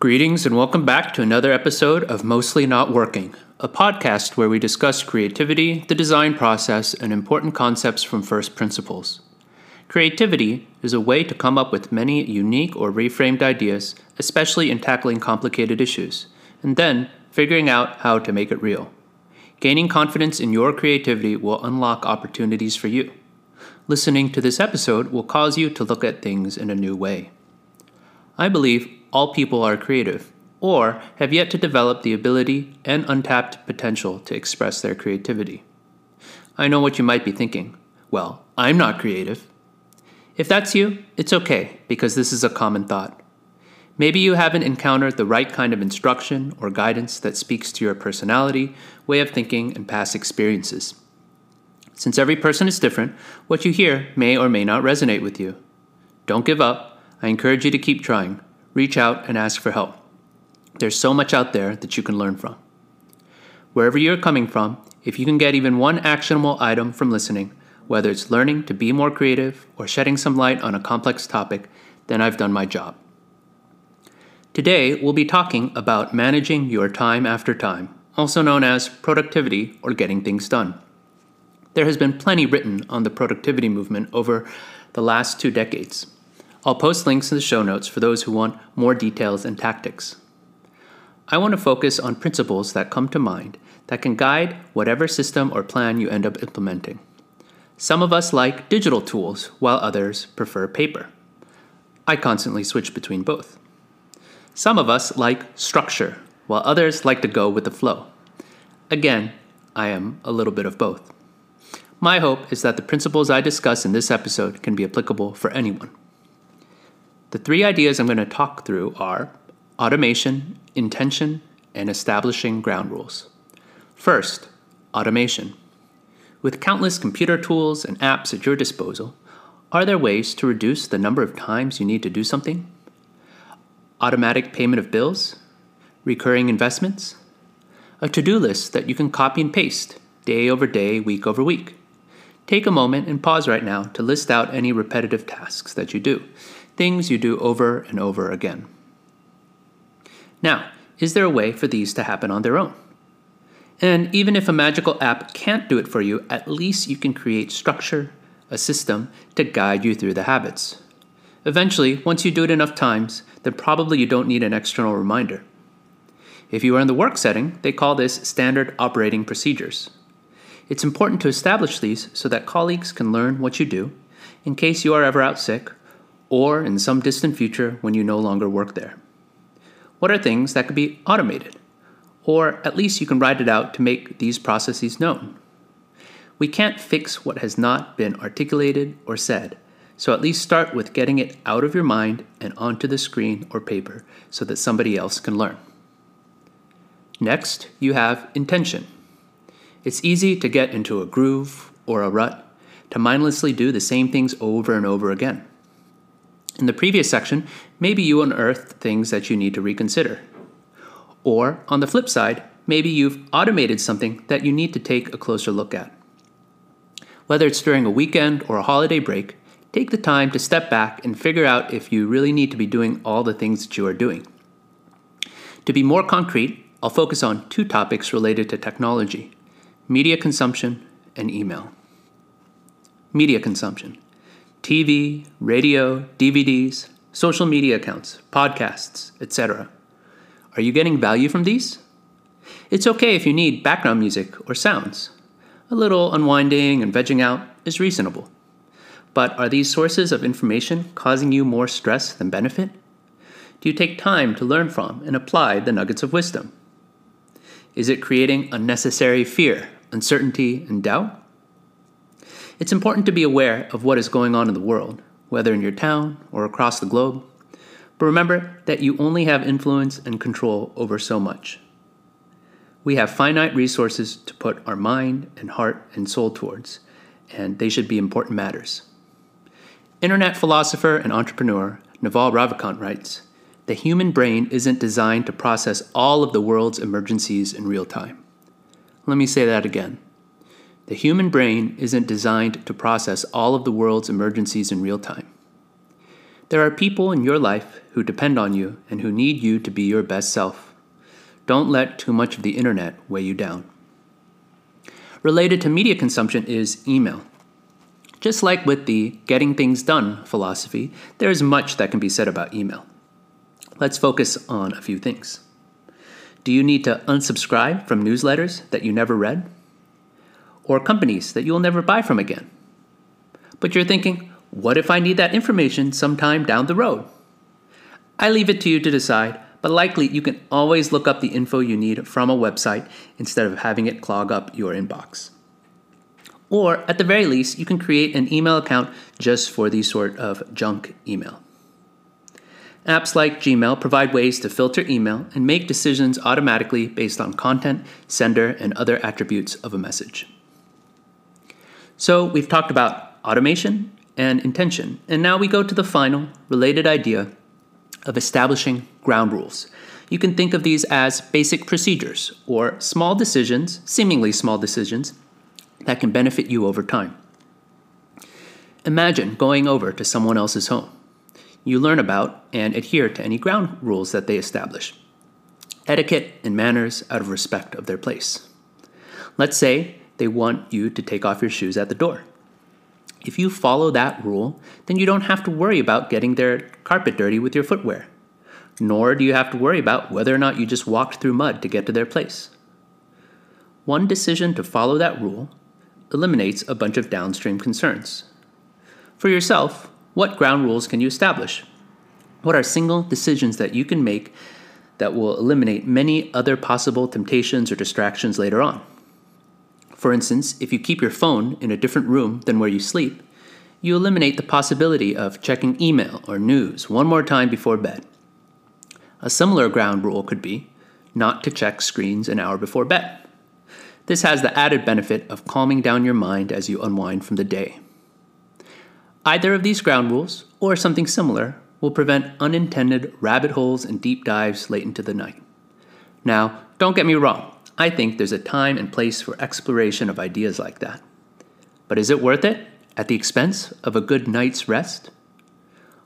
Greetings and welcome back to another episode of Mostly Not Working, a podcast where we discuss creativity, the design process, and important concepts from first principles. Creativity is a way to come up with many unique or reframed ideas, especially in tackling complicated issues, and then figuring out how to make it real. Gaining confidence in your creativity will unlock opportunities for you. Listening to this episode will cause you to look at things in a new way. I believe all people are creative, or have yet to develop the ability and untapped potential to express their creativity. I know what you might be thinking. Well, I'm not creative. If that's you, it's okay, because this is a common thought. Maybe you haven't encountered the right kind of instruction or guidance that speaks to your personality, way of thinking, and past experiences. Since every person is different, what you hear may or may not resonate with you. Don't give up. I encourage you to keep trying reach out and ask for help. There's so much out there that you can learn from. Wherever you're coming from, if you can get even one actionable item from listening, whether it's learning to be more creative or shedding some light on a complex topic, then I've done my job. Today, we'll be talking about managing your time after time, also known as productivity or getting things done. There has been plenty written on the productivity movement over the last two decades. I'll post links in the show notes for those who want more details and tactics. I want to focus on principles that come to mind that can guide whatever system or plan you end up implementing. Some of us like digital tools, while others prefer paper. I constantly switch between both. Some of us like structure, while others like to go with the flow. Again, I am a little bit of both. My hope is that the principles I discuss in this episode can be applicable for anyone. The three ideas I'm going to talk through are automation, intention, and establishing ground rules. First, automation. With countless computer tools and apps at your disposal, are there ways to reduce the number of times you need to do something? Automatic payment of bills? Recurring investments? A to do list that you can copy and paste day over day, week over week. Take a moment and pause right now to list out any repetitive tasks that you do things you do over and over again. Now, is there a way for these to happen on their own? And even if a magical app can't do it for you, at least you can create structure, a system to guide you through the habits. Eventually, once you do it enough times, then probably you don't need an external reminder. If you are in the work setting, they call this standard operating procedures. It's important to establish these so that colleagues can learn what you do in case you are ever out sick or in some distant future when you no longer work there? What are things that could be automated? Or at least you can write it out to make these processes known. We can't fix what has not been articulated or said, so at least start with getting it out of your mind and onto the screen or paper so that somebody else can learn. Next, you have intention. It's easy to get into a groove or a rut, to mindlessly do the same things over and over again. In the previous section, maybe you unearthed things that you need to reconsider. Or, on the flip side, maybe you've automated something that you need to take a closer look at. Whether it's during a weekend or a holiday break, take the time to step back and figure out if you really need to be doing all the things that you are doing. To be more concrete, I'll focus on two topics related to technology media consumption and email. Media consumption. TV, radio, DVDs, social media accounts, podcasts, etc. Are you getting value from these? It's okay if you need background music or sounds. A little unwinding and vegging out is reasonable. But are these sources of information causing you more stress than benefit? Do you take time to learn from and apply the nuggets of wisdom? Is it creating unnecessary fear, uncertainty, and doubt? It's important to be aware of what is going on in the world, whether in your town or across the globe. But remember that you only have influence and control over so much. We have finite resources to put our mind and heart and soul towards, and they should be important matters. Internet philosopher and entrepreneur Naval Ravikant writes The human brain isn't designed to process all of the world's emergencies in real time. Let me say that again. The human brain isn't designed to process all of the world's emergencies in real time. There are people in your life who depend on you and who need you to be your best self. Don't let too much of the internet weigh you down. Related to media consumption is email. Just like with the getting things done philosophy, there is much that can be said about email. Let's focus on a few things. Do you need to unsubscribe from newsletters that you never read? Or companies that you'll never buy from again? But you're thinking, what if I need that information sometime down the road? I leave it to you to decide, but likely you can always look up the info you need from a website instead of having it clog up your inbox. Or, at the very least, you can create an email account just for these sort of junk email. Apps like Gmail provide ways to filter email and make decisions automatically based on content, sender, and other attributes of a message. So, we've talked about automation and intention, and now we go to the final related idea of establishing ground rules. You can think of these as basic procedures or small decisions, seemingly small decisions, that can benefit you over time. Imagine going over to someone else's home. You learn about and adhere to any ground rules that they establish, etiquette and manners out of respect of their place. Let's say they want you to take off your shoes at the door. If you follow that rule, then you don't have to worry about getting their carpet dirty with your footwear. Nor do you have to worry about whether or not you just walked through mud to get to their place. One decision to follow that rule eliminates a bunch of downstream concerns. For yourself, what ground rules can you establish? What are single decisions that you can make that will eliminate many other possible temptations or distractions later on? For instance, if you keep your phone in a different room than where you sleep, you eliminate the possibility of checking email or news one more time before bed. A similar ground rule could be not to check screens an hour before bed. This has the added benefit of calming down your mind as you unwind from the day. Either of these ground rules, or something similar, will prevent unintended rabbit holes and deep dives late into the night. Now, don't get me wrong, I think there's a time and place for exploration of ideas like that. But is it worth it at the expense of a good night's rest?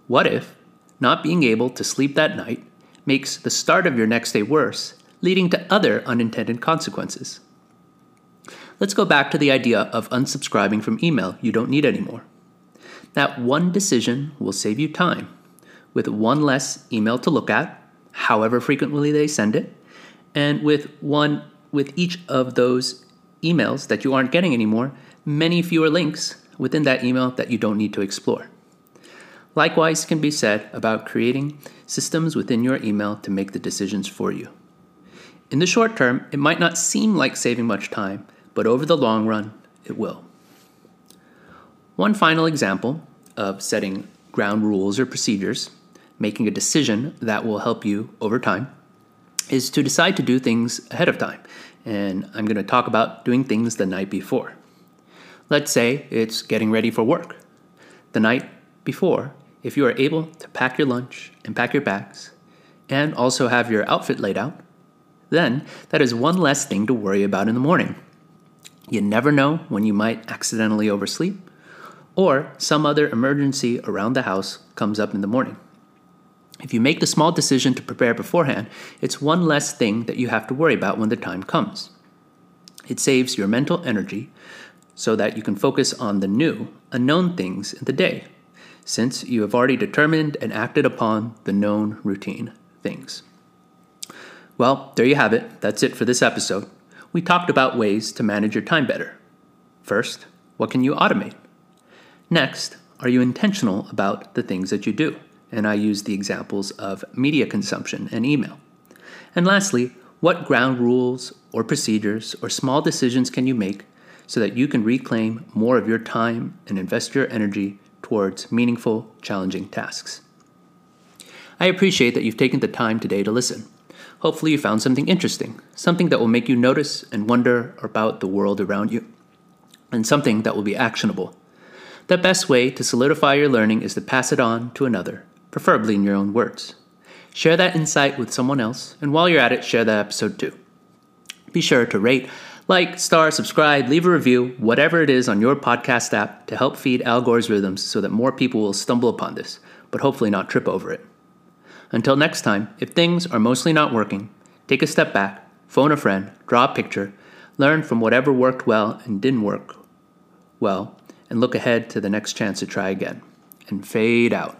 What if not being able to sleep that night makes the start of your next day worse, leading to other unintended consequences? Let's go back to the idea of unsubscribing from email you don't need anymore. That one decision will save you time, with one less email to look at, however frequently they send it, and with one with each of those emails that you aren't getting anymore, many fewer links within that email that you don't need to explore. Likewise can be said about creating systems within your email to make the decisions for you. In the short term, it might not seem like saving much time, but over the long run, it will. One final example of setting ground rules or procedures, making a decision that will help you over time, is to decide to do things ahead of time. And I'm going to talk about doing things the night before. Let's say it's getting ready for work. The night before, if you are able to pack your lunch and pack your bags, and also have your outfit laid out, then that is one less thing to worry about in the morning. You never know when you might accidentally oversleep, or some other emergency around the house comes up in the morning. If you make the small decision to prepare beforehand, it's one less thing that you have to worry about when the time comes. It saves your mental energy so that you can focus on the new, unknown things in the day, since you have already determined and acted upon the known routine things. Well, there you have it. That's it for this episode we talked about ways to manage your time better. First, what can you automate? Next, are you intentional about the things that you do? And I use the examples of media consumption and email. And lastly, what ground rules or procedures or small decisions can you make so that you can reclaim more of your time and invest your energy towards meaningful, challenging tasks? I appreciate that you've taken the time today to listen. Hopefully, you found something interesting, something that will make you notice and wonder about the world around you, and something that will be actionable. The best way to solidify your learning is to pass it on to another, preferably in your own words. Share that insight with someone else, and while you're at it, share that episode too. Be sure to rate, Like, star, subscribe, leave a review, whatever it is on your podcast app to help feed Al Gore's rhythms so that more people will stumble upon this, but hopefully not trip over it. Until next time, if things are mostly not working, take a step back, phone a friend, draw a picture, learn from whatever worked well and didn't work well, and look ahead to the next chance to try again. And fade out.